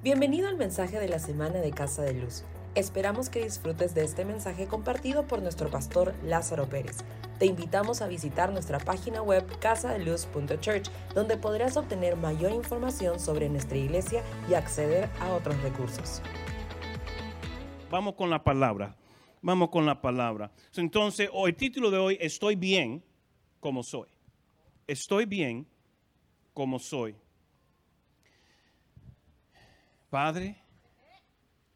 Bienvenido al mensaje de la semana de Casa de Luz. Esperamos que disfrutes de este mensaje compartido por nuestro pastor Lázaro Pérez. Te invitamos a visitar nuestra página web casadeluz.church, donde podrás obtener mayor información sobre nuestra iglesia y acceder a otros recursos. Vamos con la palabra. Vamos con la palabra. Entonces, el título de hoy, Estoy bien como soy. Estoy bien como soy. Padre,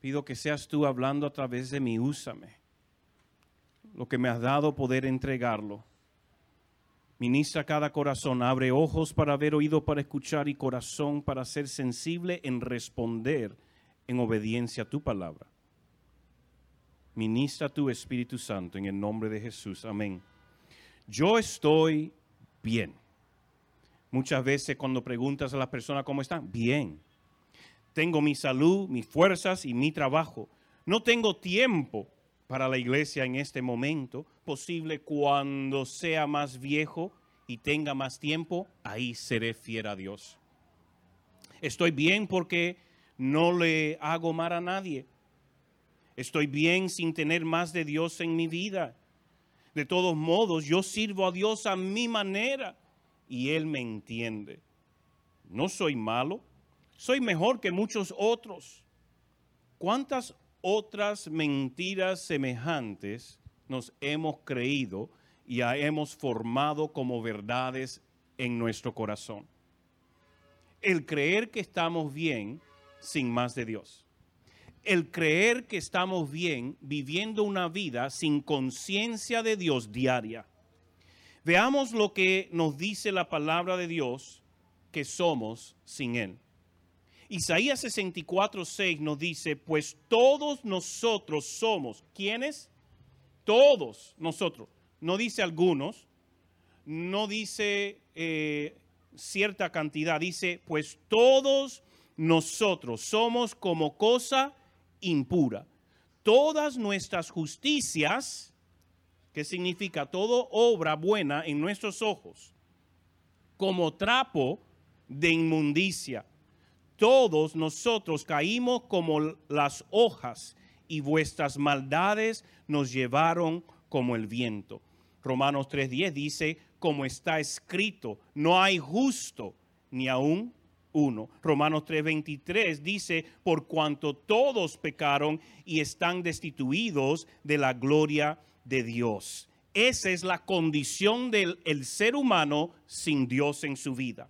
pido que seas tú hablando a través de mí, úsame. Lo que me has dado poder entregarlo. Ministra cada corazón, abre ojos para ver, oído para escuchar y corazón para ser sensible en responder en obediencia a tu palabra. Ministra tu Espíritu Santo en el nombre de Jesús. Amén. Yo estoy bien. Muchas veces cuando preguntas a las personas cómo están, bien. Tengo mi salud, mis fuerzas y mi trabajo. No tengo tiempo para la iglesia en este momento. Posible cuando sea más viejo y tenga más tiempo, ahí seré fiel a Dios. Estoy bien porque no le hago mal a nadie. Estoy bien sin tener más de Dios en mi vida. De todos modos, yo sirvo a Dios a mi manera y Él me entiende. No soy malo, soy mejor que muchos otros. ¿Cuántas otras mentiras semejantes nos hemos creído y hemos formado como verdades en nuestro corazón? El creer que estamos bien sin más de Dios. El creer que estamos bien viviendo una vida sin conciencia de Dios diaria. Veamos lo que nos dice la palabra de Dios que somos sin Él. Isaías 64, 6 nos dice, pues todos nosotros somos, ¿quiénes? Todos nosotros. No dice algunos, no dice eh, cierta cantidad, dice, pues todos nosotros somos como cosa impura. Todas nuestras justicias que significa todo obra buena en nuestros ojos, como trapo de inmundicia. Todos nosotros caímos como las hojas y vuestras maldades nos llevaron como el viento. Romanos 3:10 dice, como está escrito, no hay justo ni aún uno. Romanos 3:23 dice, por cuanto todos pecaron y están destituidos de la gloria de Dios. Esa es la condición del ser humano sin Dios en su vida.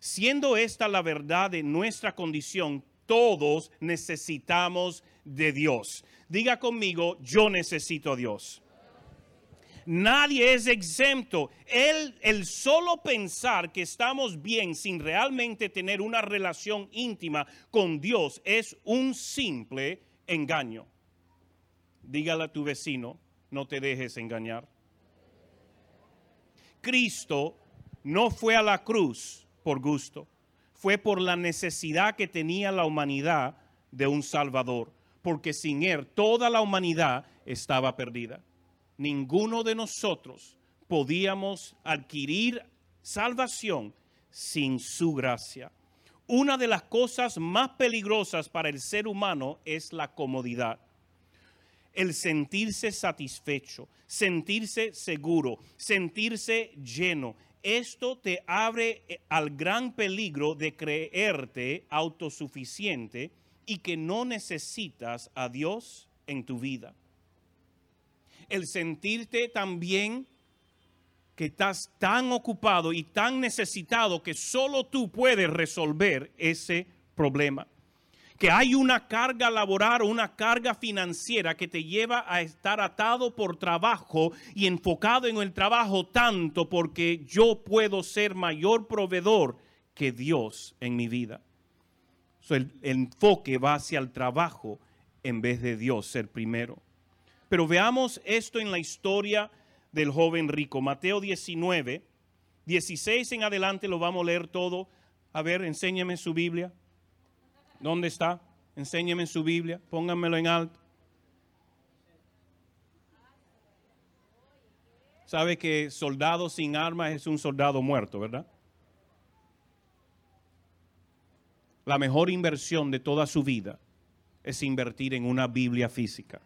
Siendo esta la verdad de nuestra condición, todos necesitamos de Dios. Diga conmigo, yo necesito a Dios. Nadie es exento. El, el solo pensar que estamos bien sin realmente tener una relación íntima con Dios es un simple engaño. Dígale a tu vecino, no te dejes engañar. Cristo no fue a la cruz por gusto, fue por la necesidad que tenía la humanidad de un Salvador, porque sin Él toda la humanidad estaba perdida. Ninguno de nosotros podíamos adquirir salvación sin su gracia. Una de las cosas más peligrosas para el ser humano es la comodidad el sentirse satisfecho, sentirse seguro, sentirse lleno. Esto te abre eh, al gran peligro de creerte autosuficiente y que no necesitas a Dios en tu vida. El sentirte también que estás tan ocupado y tan necesitado que solo tú puedes resolver ese problema que hay una carga laboral o una carga financiera que te lleva a estar atado por trabajo y enfocado en el trabajo tanto porque yo puedo ser mayor proveedor que Dios en mi vida. el, el enfoque va hacia el trabajo en vez de Dios ser primero. Pero veamos esto en la historia del joven rico. Mateo 19, 16 en adelante lo vamos a leer todo. A ver, enséñame su Biblia. ¿Dónde está? Enséñeme en su Biblia, pónganmelo en alto. Sabe que soldado sin armas es un soldado muerto, ¿verdad? la mejor inversión de toda su vida es invertir en una Biblia física.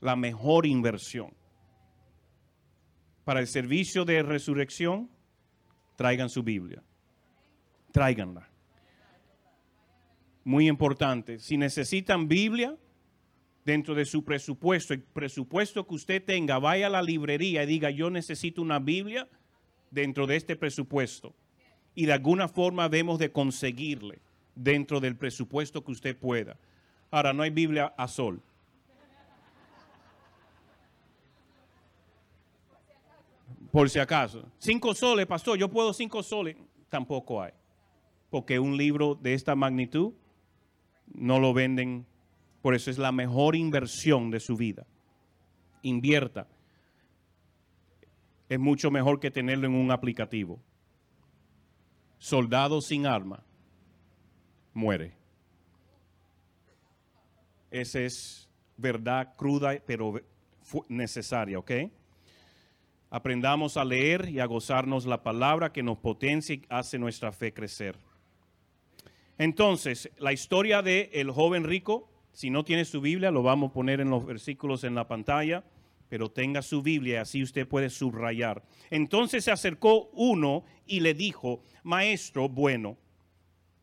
La mejor inversión. Para el servicio de resurrección, traigan su Biblia. Tráiganla. Muy importante. Si necesitan Biblia dentro de su presupuesto, el presupuesto que usted tenga, vaya a la librería y diga, yo necesito una Biblia dentro de este presupuesto. Y de alguna forma vemos de conseguirle dentro del presupuesto que usted pueda. Ahora, no hay Biblia a sol. Por si acaso. Cinco soles, pastor, yo puedo cinco soles. Tampoco hay. Porque un libro de esta magnitud no lo venden. Por eso es la mejor inversión de su vida. Invierta. Es mucho mejor que tenerlo en un aplicativo. Soldado sin arma muere. Esa es verdad cruda, pero necesaria, ¿ok? Aprendamos a leer y a gozarnos la palabra que nos potencia y hace nuestra fe crecer. Entonces, la historia de el joven rico, si no tiene su Biblia, lo vamos a poner en los versículos en la pantalla, pero tenga su Biblia, así usted puede subrayar. Entonces se acercó uno y le dijo, maestro bueno,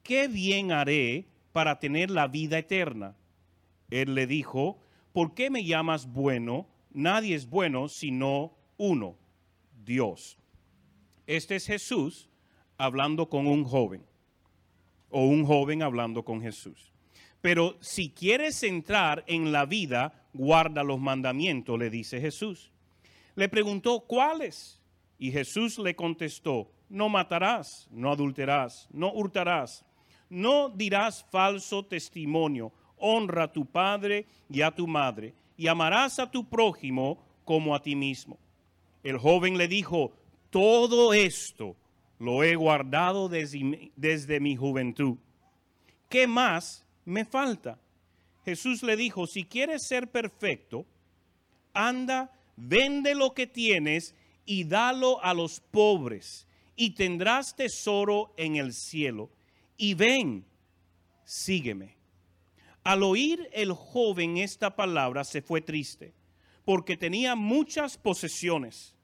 ¿qué bien haré para tener la vida eterna? Él le dijo, ¿por qué me llamas bueno? Nadie es bueno sino uno, Dios. Este es Jesús hablando con un joven, o un joven hablando con Jesús. Pero si quieres entrar en la vida, guarda los mandamientos, le dice Jesús. Le preguntó, ¿cuáles? Y Jesús le contestó, no matarás, no adulterás, no hurtarás no dirás falso testimonio, honra a tu padre y a tu madre, y amarás a tu prójimo como a ti mismo. El joven le dijo, todo esto lo he guardado desde, desde mi juventud. ¿Qué más me falta? Jesús le dijo, si quieres ser perfecto, anda, vende lo que tienes y dalo a los pobres, y tendrás tesoro en el cielo y ven, sígueme. Al oír el joven esta palabra se fue triste, porque tenía muchas posesiones.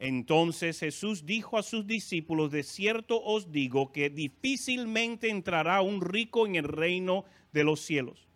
Entonces Jesús dijo a sus discípulos, de cierto os digo que difícilmente entrará un rico en el reino de los cielos.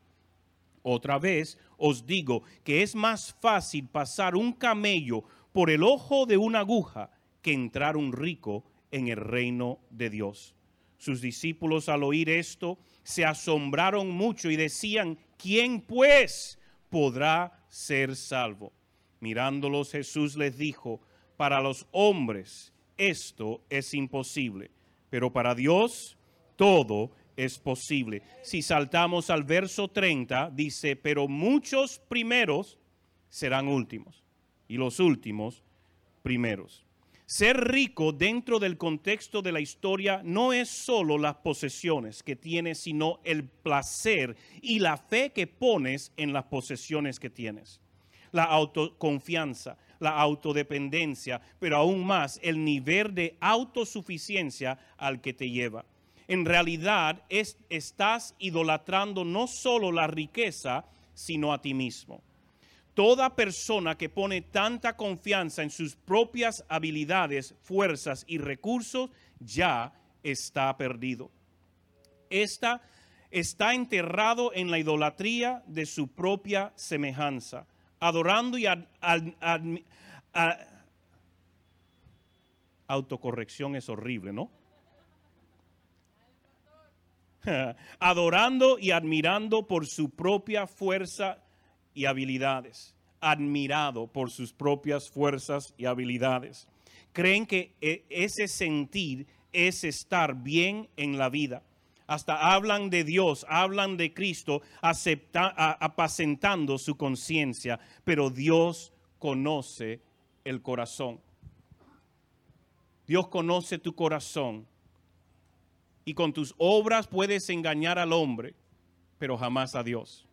Otra vez os digo que es más fácil pasar un camello por el ojo de una aguja que entrar un rico en el reino de Dios. Sus discípulos al oír esto se asombraron mucho y decían, ¿quién pues podrá ser salvo? Mirándolos Jesús les dijo, para los hombres esto es imposible, pero para Dios todo es posible. Si saltamos al verso 30, dice, pero muchos primeros serán últimos y los últimos primeros. Ser rico dentro del contexto de la historia no es solo las posesiones que tienes, sino el placer y la fe que pones en las posesiones que tienes. La autoconfianza, la autodependencia, pero aún más el nivel de autosuficiencia al que te lleva. En realidad estás idolatrando no solo la riqueza, sino a ti mismo. Toda persona que pone tanta confianza en sus propias habilidades, fuerzas y recursos ya está perdido. Esta está enterrado en la idolatría de su propia semejanza, adorando y autocorrección es horrible, ¿no? adorando y admirando por su propia fuerza y habilidades, admirado por sus propias fuerzas y habilidades. Creen que e, ese sentir es estar bien en la vida. Hasta hablan de Dios, hablan de Cristo, apacentando su conciencia, pero Dios conoce el corazón. Dios conoce tu corazón y con tus obras puedes engañar al hombre, pero jamás a Dios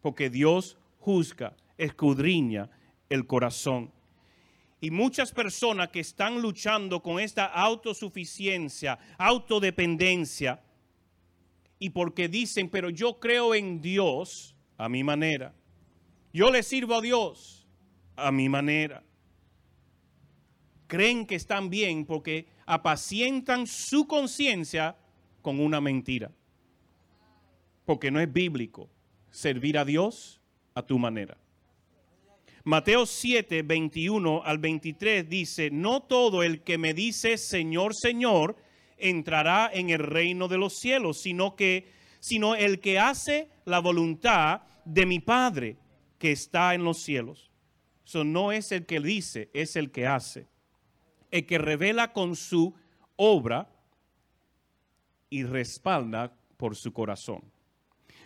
porque Dios juzga, escudriña el corazón. Y muchas personas que están luchando con esta autosuficiencia, autodependencia, y porque dicen, pero yo creo en Dios a mi manera. Yo le sirvo a Dios a mi manera. Creen que están bien porque apacientan su conciencia con una mentira. Porque no es bíblico servir a Dios a tu manera. Mateo 7, 21 al 23 dice, no todo el que me dice Señor, Señor, entrará en el reino de los cielos, sino que sino el que hace la voluntad de mi Padre que está en los cielos. Eso no es el que dice, es el que hace. El que revela con su obra y respalda por su corazón.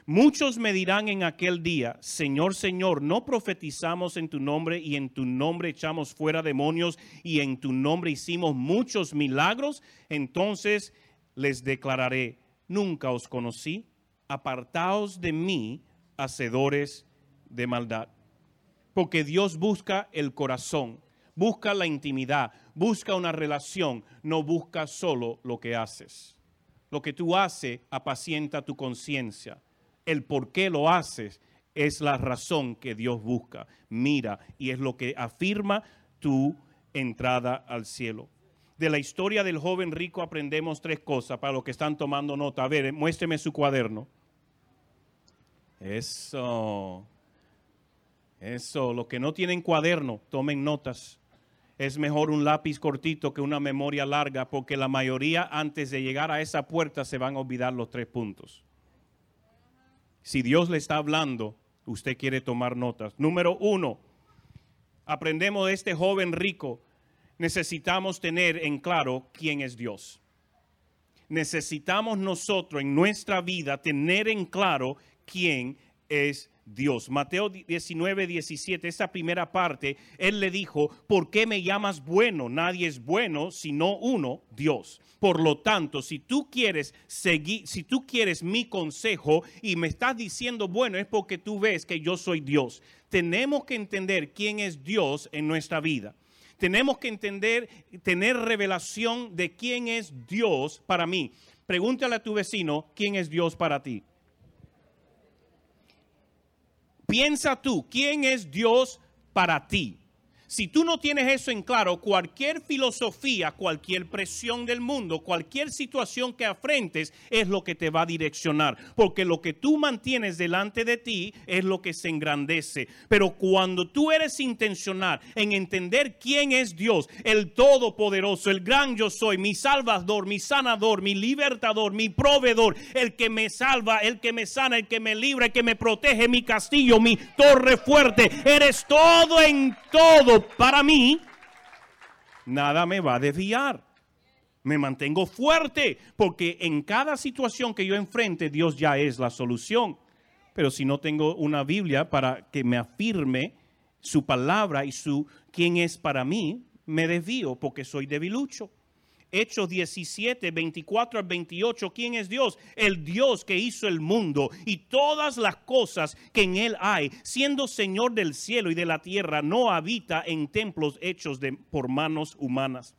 Muchos me dirán en aquel día, Señor, Señor, no profetizamos en tu nombre y en tu nombre echamos fuera demonios y en tu nombre hicimos muchos milagros. Entonces les declararé, nunca os conocí, apartaos de mí, hacedores de maldad. Porque Dios busca el corazón, busca la intimidad, busca una relación, no busca solo lo que haces. Lo que tú haces apacienta tu conciencia el por qué lo haces es la razón que Dios busca. Mira, y es lo que afirma tu entrada al cielo. De la historia del joven rico aprendemos tres cosas para los que están tomando nota. A ver, muéstreme su cuaderno. Eso. Eso. Los que no tienen cuaderno, tomen notas. Es mejor un lápiz cortito que una memoria larga porque la mayoría antes de llegar a esa puerta se van a olvidar los tres puntos. Si Dios le está hablando, usted quiere tomar notas. Número uno, aprendemos de este joven rico. Necesitamos tener en claro quién es Dios. Necesitamos nosotros en nuestra vida tener en claro quién es Dios. Mateo 19, 17, esa primera parte, él le dijo, ¿por qué me llamas bueno? Nadie es bueno sino uno, Dios. Por lo tanto, si tú quieres seguir, si tú quieres mi consejo y me estás diciendo bueno, es porque tú ves que yo soy Dios. Tenemos que entender quién es Dios en nuestra vida. Tenemos que entender, tener revelación de quién es Dios para mí. Pregúntale a tu vecino, ¿quién es Dios para ti? Piensa tú, ¿quién es Dios para ti? Si tú no tienes eso en claro, cualquier filosofía, cualquier presión del mundo, cualquier situación que afrentes es lo que te va a direccionar. Porque lo que tú mantienes delante de ti es lo que se engrandece. Pero cuando tú eres intencional en entender quién es Dios, el Todopoderoso, el gran yo soy, mi salvador, mi sanador, mi libertador, mi proveedor, el que me salva, el que me sana, el que me libra, el que me protege, mi castillo, mi torre fuerte, eres todo en todo para mí, nada me va a desviar. Me mantengo fuerte porque en cada situación que yo enfrente, Dios ya es la solución. Pero si no tengo una Biblia para que me afirme su palabra y su quién es para mí, me desvío porque soy debilucho. Hechos 17, 24 al 28, ¿quién es Dios? El Dios que hizo el mundo y todas las cosas que en él hay, siendo Señor del cielo y de la tierra, no habita en templos hechos de, por manos humanas,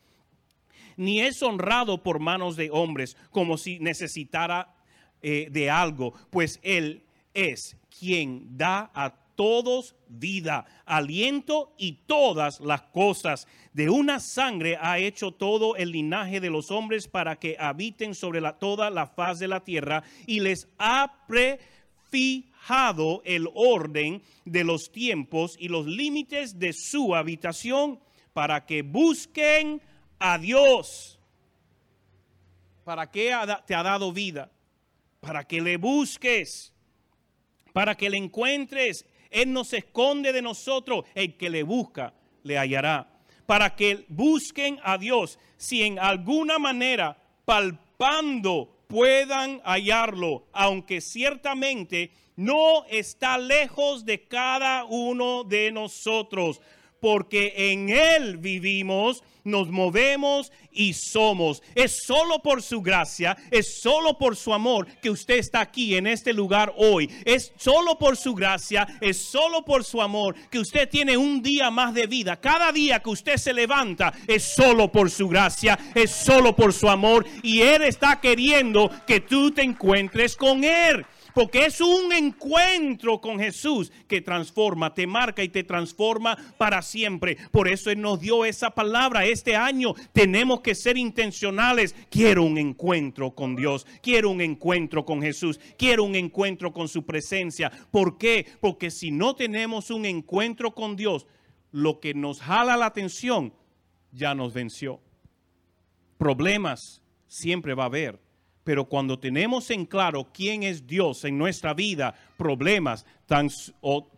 ni es honrado por manos de hombres como si necesitara eh, de algo, pues él es quien da a todos vida, aliento y todas las cosas. De una sangre ha hecho todo el linaje de los hombres para que habiten sobre la, toda la faz de la tierra y les ha prefijado el orden de los tiempos y los límites de su habitación para que busquen a Dios. ¿Para qué te ha dado vida? Para que le busques, para que le encuentres él no se esconde de nosotros. El que le busca, le hallará. Para que busquen a Dios, si en alguna manera palpando puedan hallarlo, aunque ciertamente no está lejos de cada uno de nosotros porque en Él vivimos, nos movemos y somos. Es solo por su gracia, es solo por su amor que usted está aquí en este lugar hoy. Es solo por su gracia, es solo por su amor que usted tiene un día más de vida. Cada día que usted se levanta es solo por su gracia, es solo por su amor y Él está queriendo que tú te encuentres con Él. Porque es un encuentro con Jesús que transforma, te marca y te transforma para siempre. Por eso Él nos dio esa palabra. Este año tenemos que ser intencionales. Quiero un encuentro con Dios. Quiero un encuentro con Jesús. Quiero un encuentro con su presencia. ¿Por qué? Porque si no tenemos un encuentro con Dios, lo que nos jala la atención ya nos venció. Problemas siempre va a haber pero cuando tenemos en claro quién es Dios en nuestra vida, problemas están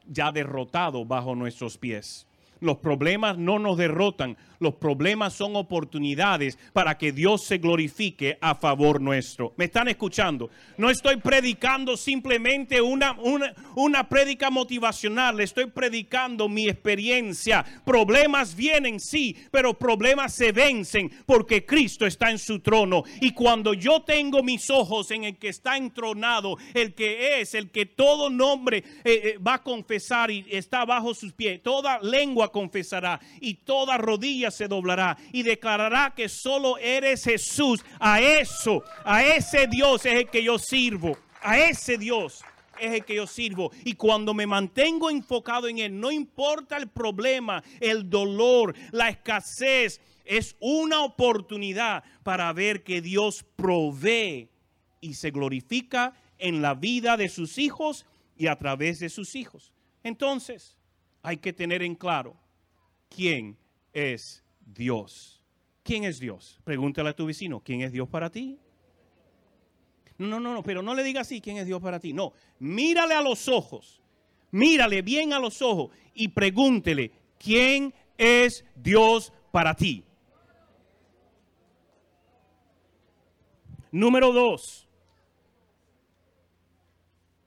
ya derrotados bajo nuestros pies. Los problemas no nos derrotan, los problemas son oportunidades para que Dios se glorifique a favor nuestro. ¿Me están escuchando? No estoy predicando simplemente una, una, una prédica motivacional, estoy predicando mi experiencia. Problemas vienen, sí, pero problemas se vencen porque Cristo está en su trono. Y cuando yo tengo mis ojos en el que está entronado, el que es, el que todo nombre eh, eh, va a confesar y está bajo sus pies, toda lengua confesará y toda rodilla se doblará y declarará que solo eres Jesús. A eso, a ese Dios es el que yo sirvo. A ese Dios es el que yo sirvo. Y cuando me mantengo enfocado en Él, no importa el problema, el dolor, la escasez, es una oportunidad para ver que Dios provee y se glorifica en la vida de sus hijos y a través de sus hijos. Entonces, hay que tener en claro quién es Dios. ¿Quién es Dios? Pregúntale a tu vecino, ¿quién es Dios para ti? No, no, no, pero no le diga así, ¿quién es Dios para ti? No, mírale a los ojos, mírale bien a los ojos y pregúntele, ¿quién es Dios para ti? Número dos.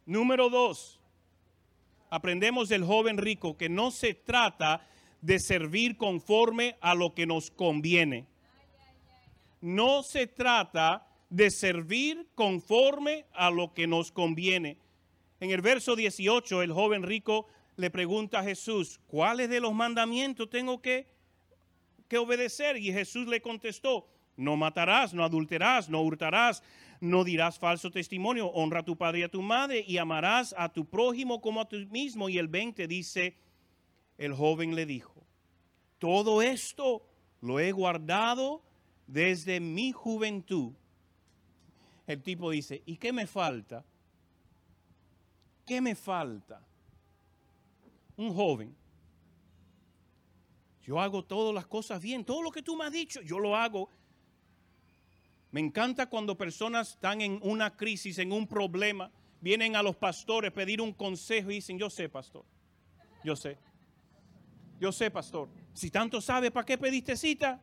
Número dos. Aprendemos del joven rico que no se trata de servir conforme a lo que nos conviene. No se trata de servir conforme a lo que nos conviene. En el verso 18, el joven rico le pregunta a Jesús, ¿cuáles de los mandamientos tengo que, que obedecer? Y Jesús le contestó, no matarás, no adulterarás, no hurtarás, no dirás falso testimonio, honra a tu padre y a tu madre y amarás a tu prójimo como a ti mismo. Y el 20 dice, el joven le dijo, todo esto lo he guardado desde mi juventud. El tipo dice, ¿y qué me falta? ¿Qué me falta? Un joven. Yo hago todas las cosas bien, todo lo que tú me has dicho, yo lo hago. Me encanta cuando personas están en una crisis, en un problema, vienen a los pastores pedir un consejo y dicen, yo sé, pastor, yo sé. Yo sé, pastor. Si tanto sabe, ¿para qué pediste cita?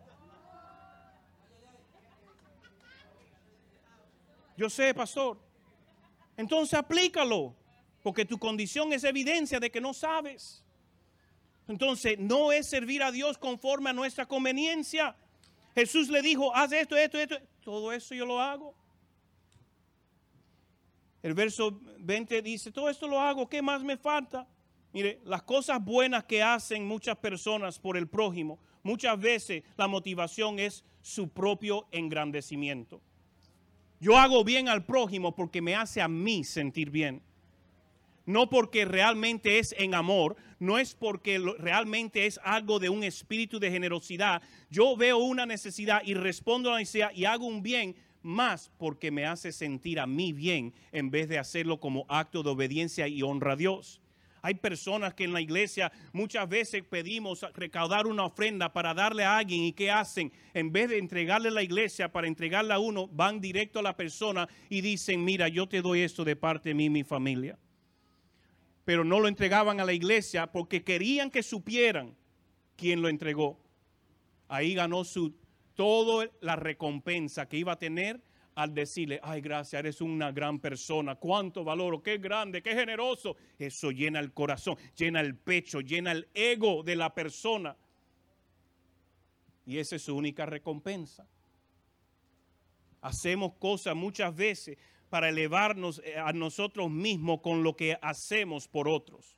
Yo sé, pastor. Entonces aplícalo, porque tu condición es evidencia de que no sabes. Entonces no es servir a Dios conforme a nuestra conveniencia. Jesús le dijo, haz esto, esto, esto. Todo eso yo lo hago. El verso 20 dice, todo esto lo hago, ¿qué más me falta? Mire, las cosas buenas que hacen muchas personas por el prójimo, muchas veces la motivación es su propio engrandecimiento. Yo hago bien al prójimo porque me hace a mí sentir bien. No porque realmente es en amor, no es porque realmente es algo de un espíritu de generosidad. Yo veo una necesidad y respondo a la necesidad y hago un bien más porque me hace sentir a mí bien en vez de hacerlo como acto de obediencia y honra a Dios. Hay personas que en la iglesia muchas veces pedimos recaudar una ofrenda para darle a alguien y ¿qué hacen? En vez de entregarle a la iglesia para entregarle a uno, van directo a la persona y dicen, mira, yo te doy esto de parte de mí y mi familia. Pero no lo entregaban a la iglesia porque querían que supieran quién lo entregó. Ahí ganó su, toda la recompensa que iba a tener al decirle, ay, gracias, eres una gran persona, cuánto valoro, qué grande, qué generoso. Eso llena el corazón, llena el pecho, llena el ego de la persona. Y esa es su única recompensa. Hacemos cosas muchas veces para elevarnos eh, a nosotros mismos con lo que hacemos por otros.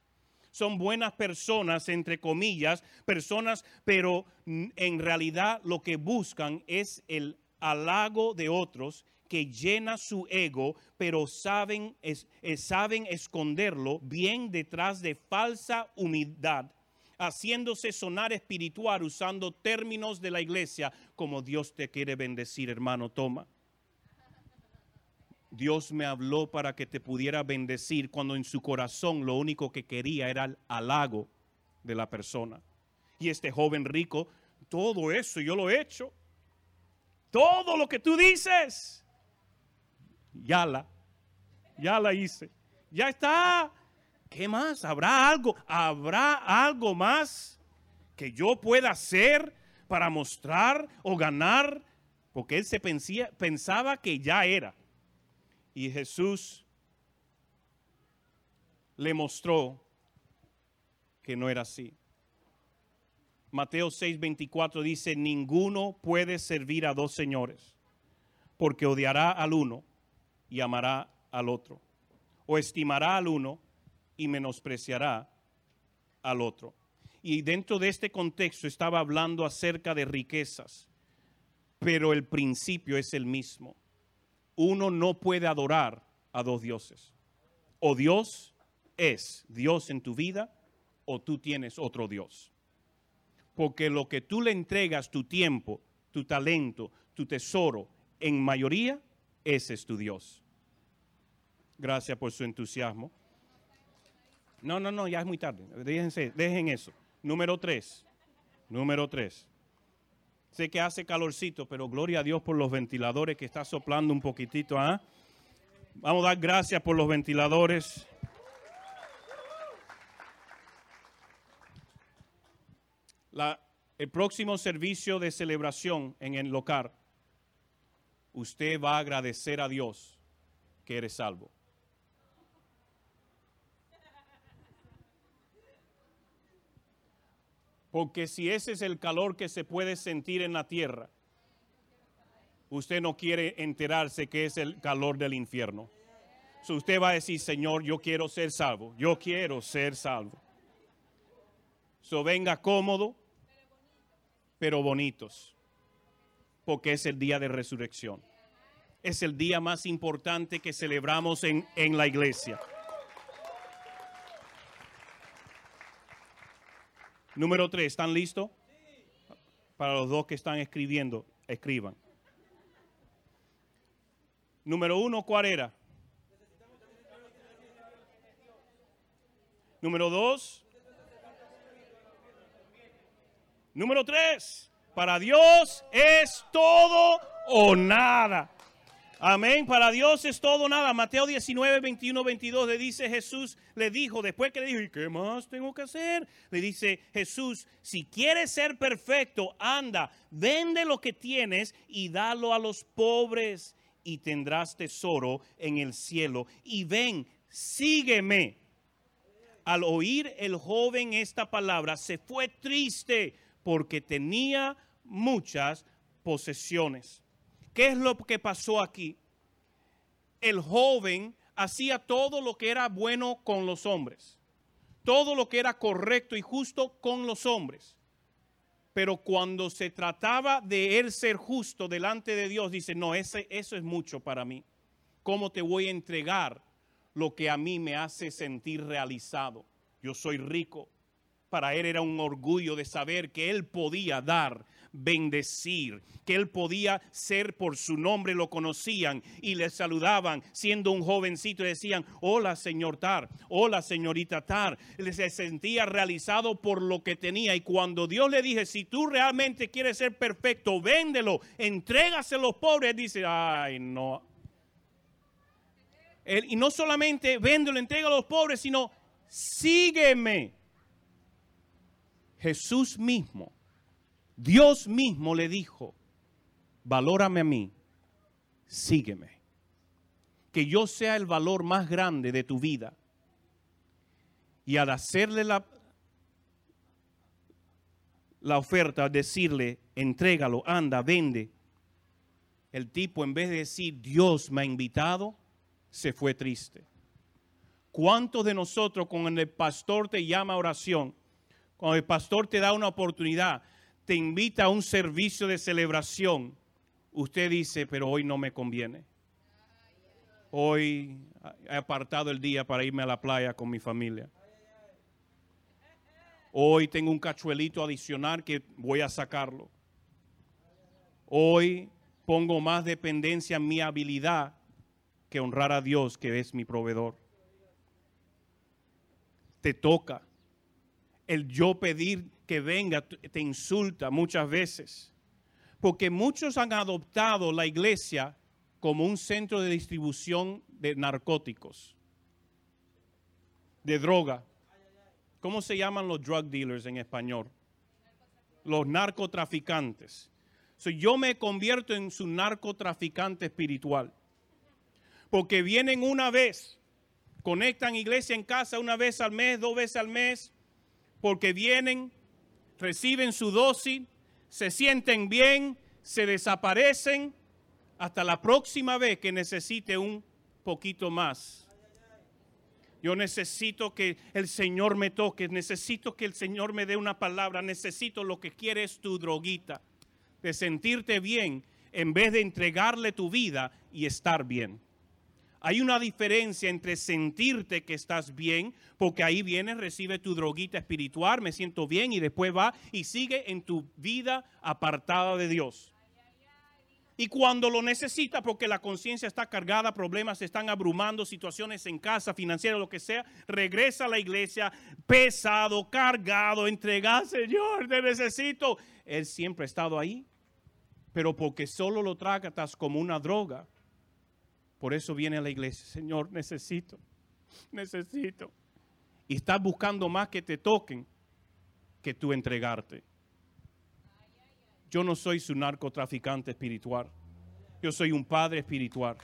Son buenas personas, entre comillas, personas, pero en realidad lo que buscan es el halago de otros que llena su ego, pero saben, eh, saben esconderlo bien detrás de falsa humildad, haciéndose sonar espiritual usando términos de la iglesia como Dios te quiere bendecir, hermano, toma. Dios me habló para que te pudiera bendecir cuando en su corazón lo único que quería era el halago de la persona. Y este joven rico, todo eso yo lo he hecho. Todo lo que tú dices, ya la, ya la hice. Ya está. ¿Qué más? ¿Habrá algo? ¿Habrá algo más que yo pueda hacer para mostrar o ganar? Porque él se pensaba que ya era. Y Jesús le mostró que no era así. Mateo 6:24 dice, ninguno puede servir a dos señores, porque odiará al uno y amará al otro, o estimará al uno y menospreciará al otro. Y dentro de este contexto estaba hablando acerca de riquezas, pero el principio es el mismo. Uno no puede adorar a dos dioses. O Dios es Dios en tu vida, o tú tienes otro Dios porque lo que tú le entregas, tu tiempo, tu talento, tu tesoro, en mayoría, ese es tu Dios. Gracias por su entusiasmo. No, no, no, ya es muy tarde. Déjense, dejen eso. Número tres. Número tres. Sé que hace calorcito, pero gloria a Dios por los ventiladores que está soplando un poquitito. ¿ah? Vamos a dar gracias por los ventiladores. El próximo servicio de celebración en el local, usted va a agradecer a Dios que eres salvo. Porque si ese es el calor que se puede sentir en la tierra, usted no quiere enterarse que es el calor del infierno. So usted va a decir, Señor, yo quiero ser salvo, yo quiero ser salvo. So venga cómodo, pero bonitos, porque es el día de resurrección. Es el día más importante que celebramos en, en la iglesia. Número tres, ¿están listos? Para los dos que están escribiendo, escriban. Número uno, ¿cuál era? Número dos, Número tres, para Dios es todo o nada. Amén. Para Dios es todo o nada. Mateo 19, 21, 22 le dice Jesús, le dijo, después que le dijo, ¿y qué más tengo que hacer? Le dice Jesús, si quieres ser perfecto, anda, vende lo que tienes y dalo a los pobres y tendrás tesoro en el cielo. Y ven, sígueme. Al oír el joven esta palabra, se fue triste porque tenía muchas posesiones. ¿Qué es lo que pasó aquí? El joven hacía todo lo que era bueno con los hombres, todo lo que era correcto y justo con los hombres. Pero cuando se trataba de él ser justo delante de Dios, dice, no, ese, eso es mucho para mí. ¿Cómo te voy a entregar lo que a mí me hace sentir realizado? Yo soy rico, para él era un orgullo de saber que él podía dar, bendecir, que él podía ser por su nombre, lo conocían y le saludaban siendo un jovencito y decían, hola señor Tar, hola señorita Tar. Se sentía realizado por lo que tenía y cuando Dios le dije, si tú realmente quieres ser perfecto, véndelo, entrégaselo a los pobres, dice, ay no. y no solamente véndelo, entrega a los pobres, sino sígueme. Jesús mismo, Dios mismo le dijo, valórame a mí, sígueme. Que yo sea el valor más grande de tu vida. Y al hacerle la, la oferta, decirle, entrégalo, anda, vende. El tipo en vez de decir, Dios me ha invitado, se fue triste. ¿Cuántos de nosotros cuando el pastor te llama a oración, cuando el pastor te da una oportunidad, te invita a un servicio de celebración, usted dice, pero hoy no me conviene? Hoy he apartado el día para irme a la playa con mi familia. Hoy tengo un cachuelito adicional que voy a sacarlo. Hoy pongo más dependencia en mi habilidad que honrar a Dios, que es mi proveedor. Te toca. El yo pedir que venga te insulta muchas veces. Porque muchos han adoptado la iglesia como un centro de distribución de narcóticos, de droga. ¿Cómo se llaman los drug dealers en español? Los narcotraficantes. yo me convierto en su narcotraficante espiritual. Porque vienen una vez, conectan iglesia en casa una vez al mes, dos veces al mes, porque vienen, reciben su dosis, se sienten bien, se desaparecen hasta la próxima vez que necesite un poquito más yo necesito que el Señor me toque, necesito que el Señor me dé una palabra, necesito lo que quiere es tu droguita, de sentirte bien en vez de entregarle tu vida y estar bien. Hay una diferencia entre sentirte que estás bien, porque ahí viene, recibe tu droguita espiritual, me siento bien y después va y sigue en tu vida apartada de Dios. Y cuando lo necesita, porque la conciencia está cargada, problemas están abrumando, situaciones en casa, financiera, lo que sea, regresa a la iglesia pesado, cargado, entregado, Señor, te necesito. Él siempre ha estado ahí, pero porque solo lo tratas como una droga. Por eso viene a la iglesia, Señor, necesito, necesito. Y estás buscando más que te toquen que tú entregarte. Yo no soy su narcotraficante espiritual. Yo soy un padre espiritual.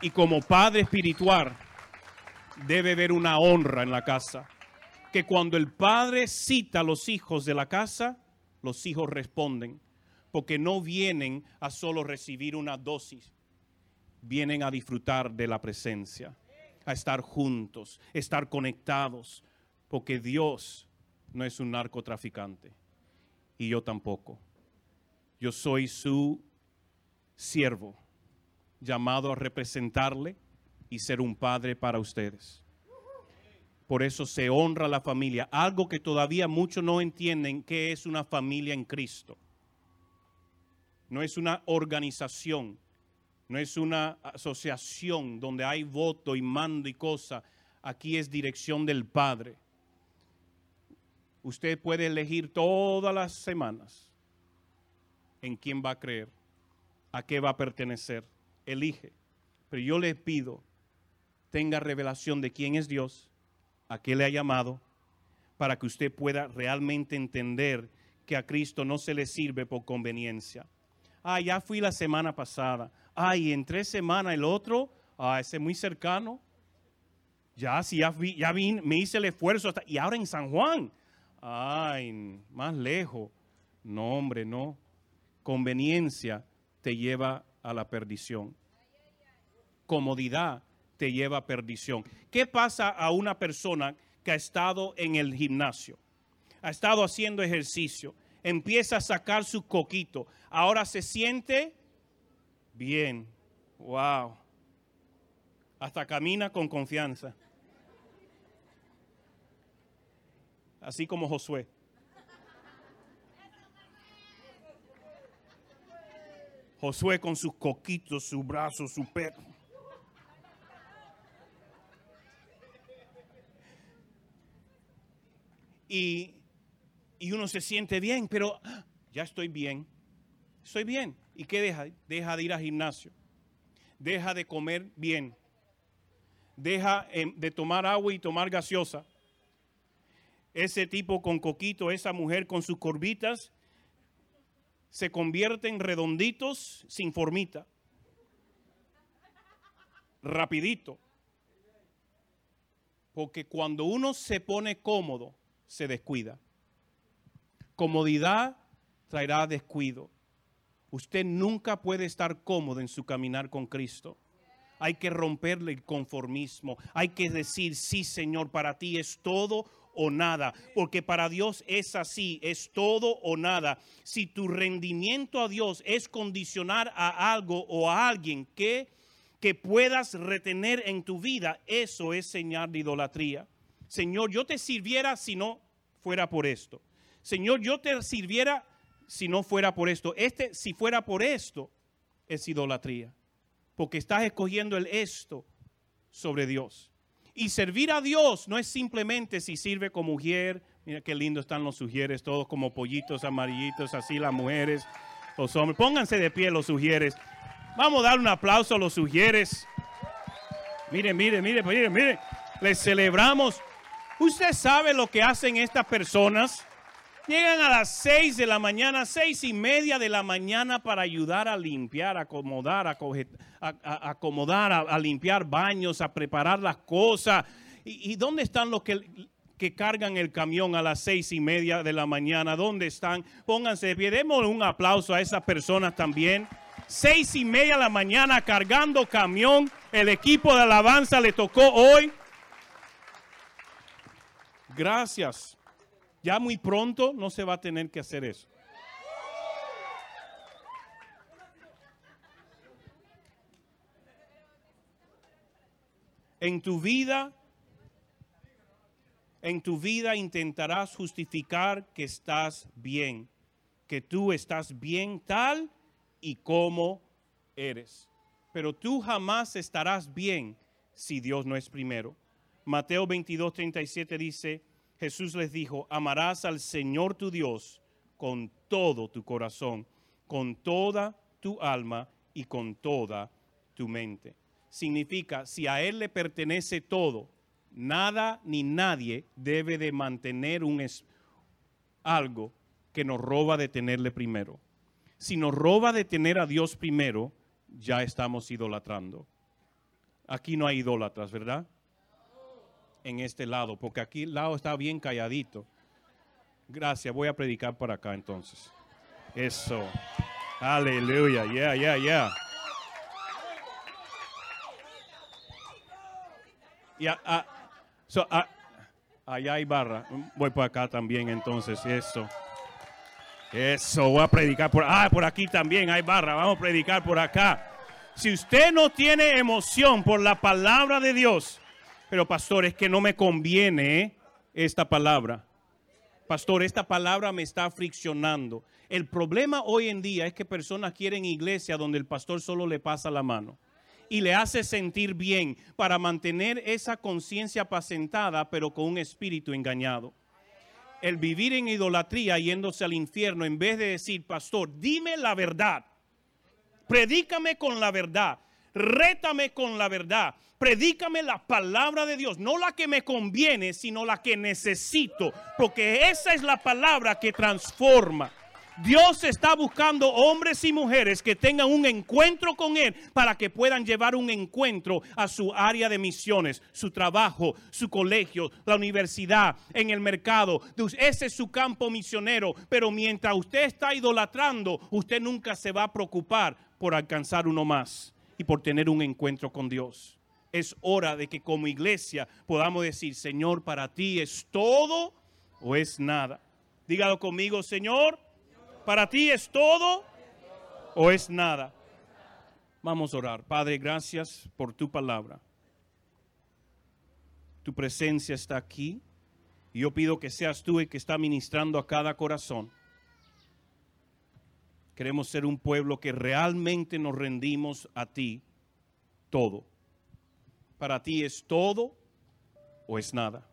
Y como padre espiritual debe haber una honra en la casa. Que cuando el padre cita a los hijos de la casa, los hijos responden. Porque no vienen a solo recibir una dosis. Vienen a disfrutar de la presencia. A estar juntos, estar conectados. Porque Dios no es un narcotraficante y yo tampoco. Yo soy su siervo, llamado a representarle y ser un padre para ustedes. Por eso se honra la familia, algo que todavía muchos no entienden que es una familia en Cristo. No es una organización, no es una asociación donde hay voto y mando y cosa. Aquí es dirección del Padre usted puede elegir todas las semanas en quién va a creer, a qué va a pertenecer. Elige. Pero yo le pido, tenga revelación de quién es Dios, a qué le ha llamado, para que usted pueda realmente entender que a Cristo no se le sirve por conveniencia. Ah, ya fui la semana pasada. Ay, en tres semanas el otro, ah, ese muy cercano. Ya, si ya, vi, ya vi, me hice el esfuerzo hasta, y ahora en San Juan. Ay, más lejos. No, hombre, no. Conveniencia te lleva a la perdición. Comodidad te lleva a perdición. ¿Qué pasa a una persona que ha estado en el gimnasio? Ha estado haciendo ejercicio. Empieza a sacar su coquito. Ahora se siente bien. Wow. Hasta camina con confianza. así como Josué. Josué con sus coquitos, sus brazos, su perro. Y, y, uno se siente bien, pero ah, ya estoy bien. Estoy bien. ¿Y qué deja? Deja de ir al gimnasio. Deja de comer bien. Deja em, de tomar agua y tomar gaseosa ese tipo con coquito, esa mujer con sus corbitas, se convierten redonditos sin formita. Rapidito. Porque cuando uno se pone cómodo, se descuida. Comodidad traerá descuido. Usted nunca puede estar cómodo en su caminar con Cristo. Hay que romperle el conformismo. Hay que decir, sí, Señor, para ti es todo o nada, porque para Dios es así, es todo o nada. Si tu rendimiento a Dios es condicionar a algo o a alguien que, que puedas retener en tu vida, eso es señal de idolatría. Señor, yo te sirviera si no fuera por esto. Señor, yo te sirviera si no fuera por esto. Este, si fuera por esto, es idolatría. Porque estás escogiendo el esto sobre Dios. Y servir a Dios no es simplemente si sirve como mujer. Mira qué lindo están los sugieres, todos como pollitos amarillitos, así las mujeres, los hombres. Pónganse de pie los sugieres. Vamos a dar un aplauso a los sugieres. Miren, miren, miren, miren, miren. Les celebramos. Usted sabe lo que hacen estas personas. Llegan a las seis de la mañana, seis y media de la mañana para ayudar a limpiar, acomodar, a, a, acomodar, a, limpiar baños, a preparar las cosas. ¿Y, dónde están los que, que, cargan el camión a las seis y media de la mañana? ¿Dónde están? Pónganse de pie. Demos un aplauso a esas personas también. Seis y media de la mañana cargando camión. El equipo de alabanza le tocó hoy. Gracias. Ya muy pronto no se va a tener que hacer eso. En tu vida, en tu vida intentarás justificar que estás bien, que tú estás bien tal y como eres. Pero tú jamás estarás bien si Dios no es primero. Mateo 22, 37 dice, Jesús les dijo, amarás al Señor tu Dios con todo tu corazón, con toda tu alma y con toda tu mente significa si a Él le pertenece todo, nada ni nadie debe de mantener un algo que nos roba de tenerle primero. Si nos roba de tener a Dios primero, ya estamos idolatrando. Aquí no hay idólatras, ¿verdad? En este lado, porque aquí el lado está bien calladito. Gracias, voy a predicar por acá entonces. Eso. Aleluya, yeah, yeah, yeah. Y allá hay barra. Voy por acá también entonces. Eso. Eso, voy a predicar por... Ah, por aquí también hay barra. Vamos a predicar por acá. Si usted no tiene emoción por la palabra de Dios, pero pastor, es que no me conviene esta palabra. Pastor, esta palabra me está friccionando. El problema hoy en día es que personas quieren iglesia donde el pastor solo le pasa la mano y le hace sentir bien para mantener esa conciencia apacentada, pero con un espíritu engañado. El vivir en idolatría yéndose al infierno en vez de decir, pastor, dime la verdad, predícame con la verdad, rétame con la verdad, predícame la palabra de Dios, no la que me conviene, sino la que necesito, porque esa es la palabra que transforma. Dios está buscando hombres y mujeres que tengan un encuentro con Él para que puedan llevar un encuentro a su área de misiones, su trabajo, su colegio, la universidad, en el mercado. Ese es su campo misionero. Pero mientras usted está idolatrando, usted nunca se va a preocupar por alcanzar uno más y por tener un encuentro con Dios. Es hora de que como iglesia podamos decir, Señor, para ti es todo o es nada. Dígalo conmigo, Señor ¿Para ti es todo o es nada? Vamos a orar. Padre, gracias por tu palabra. Tu presencia está aquí. Y yo pido que seas tú el que está ministrando a cada corazón. Queremos ser un pueblo que realmente nos rendimos a ti todo. Para ti es todo o es nada.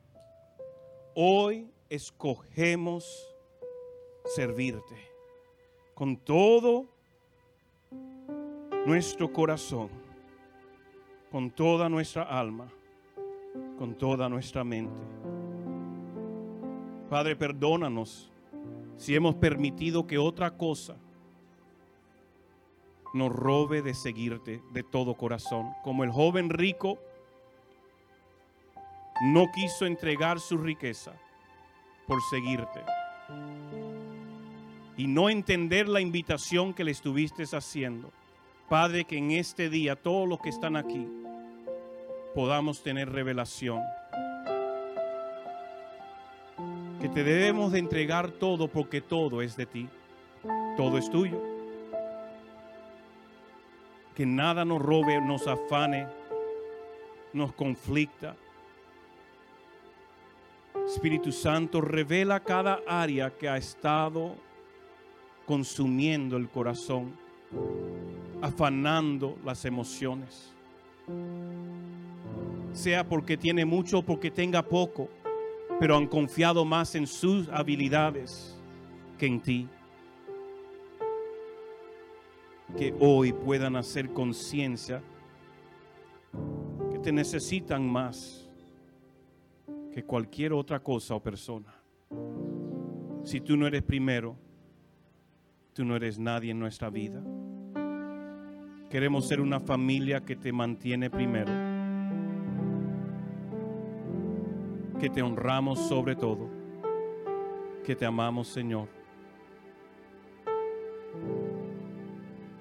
Hoy escogemos servirte con todo nuestro corazón, con toda nuestra alma, con toda nuestra mente. Padre, perdónanos si hemos permitido que otra cosa nos robe de seguirte de todo corazón. Como el joven rico no quiso entregar su riqueza por seguirte y no entender la invitación que le estuviste haciendo. Padre, que en este día todos los que están aquí podamos tener revelación. Que te debemos de entregar todo porque todo es de ti. Todo es tuyo. Que nada nos robe, nos afane, nos conflicta. Espíritu Santo, revela cada área que ha estado consumiendo el corazón, afanando las emociones. Sea porque tiene mucho o porque tenga poco, pero han confiado más en sus habilidades que en ti. Que hoy puedan hacer conciencia que te necesitan más que cualquier otra cosa o persona. Si tú no eres primero, Tú no eres nadie en nuestra vida. Queremos ser una familia que te mantiene primero. Que te honramos sobre todo. Que te amamos, Señor.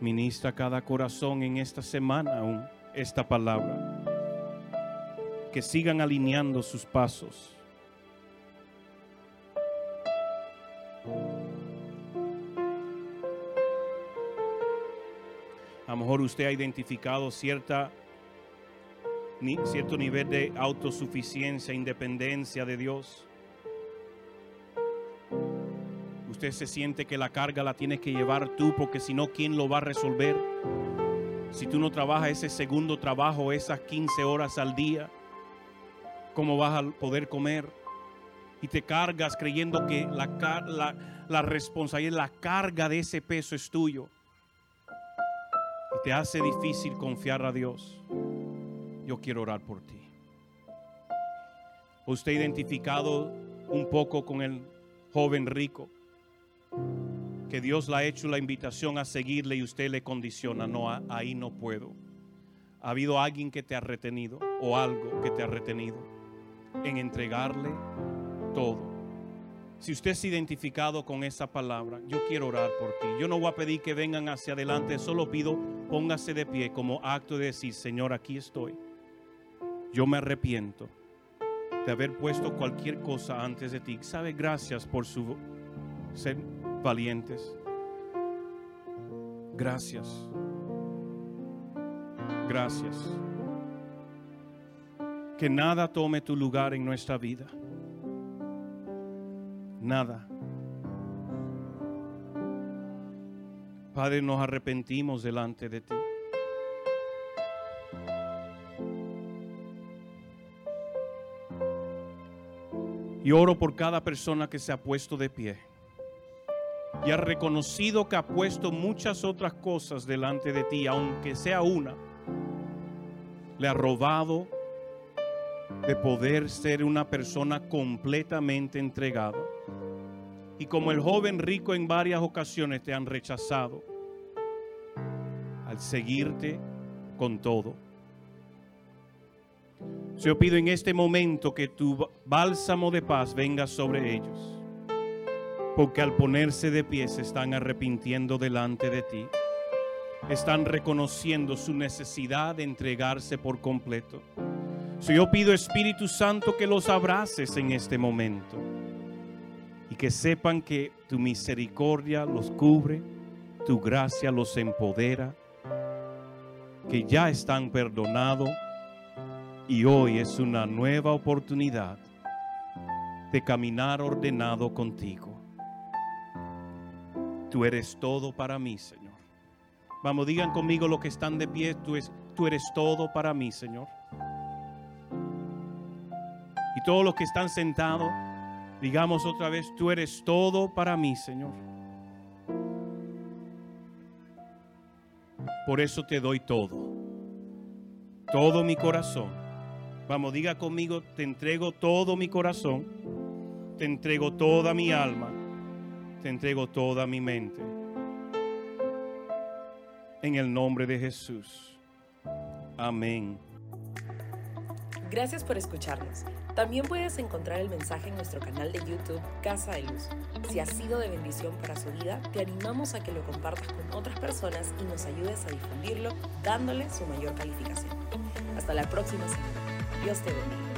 Ministra cada corazón en esta semana aún esta palabra. Que sigan alineando sus pasos A lo mejor usted ha identificado cierta, cierto nivel de autosuficiencia, independencia de Dios. Usted se siente que la carga la tienes que llevar tú porque si no, ¿quién lo va a resolver? Si tú no trabajas ese segundo trabajo, esas 15 horas al día, ¿cómo vas a poder comer? Y te cargas creyendo que la, la, la responsabilidad, la carga de ese peso es tuyo te hace difícil confiar a Dios, yo quiero orar por ti. Usted identificado un poco con el joven rico, que Dios le ha hecho la invitación a seguirle y usted le condiciona, no, ahí no puedo. ¿Ha habido alguien que te ha retenido o algo que te ha retenido en entregarle todo? Si usted ha identificado con esa palabra, yo quiero orar por ti. Yo no voy a pedir que vengan hacia adelante, solo pido póngase de pie como acto de decir, Señor, aquí estoy. Yo me arrepiento de haber puesto cualquier cosa antes de ti. Sabe, gracias por su ser valientes. Gracias. Gracias. Que nada tome tu lugar en nuestra vida nada. Padre, nos arrepentimos delante de ti. Y oro por cada persona que se ha puesto de pie y ha reconocido que ha puesto muchas otras cosas delante de ti, aunque sea una, le ha robado de poder ser una persona completamente entregada. Y como el joven rico en varias ocasiones te han rechazado al seguirte con todo. Yo pido en este momento que tu bálsamo de paz venga sobre ellos, porque al ponerse de pie se están arrepintiendo delante de ti, están reconociendo su necesidad de entregarse por completo. yo pido Espíritu Santo que los abraces en este momento y que sepan que tu misericordia los cubre, tu gracia los empodera, que ya están perdonados y hoy es una nueva oportunidad de caminar ordenado contigo. Tú eres todo para mí, Señor. Vamos, digan conmigo lo que están de pie, tú, tú eres todo para mí, Señor. Y todos los que están sentados, Digamos otra vez, tú eres todo para mí, Señor. Por eso te doy todo. Todo mi corazón. Vamos, diga conmigo, te entrego todo mi corazón. Te entrego toda mi alma. Te entrego toda mi mente. En el nombre de Jesús. Amén. Gracias por escucharnos. También puedes encontrar el mensaje en nuestro canal de YouTube Casa de Luz. Si ha sido de bendición para su vida, te animamos a que lo compartas con otras personas y nos ayudes a difundirlo dándole su mayor calificación. Hasta la próxima semana. Dios te bendiga.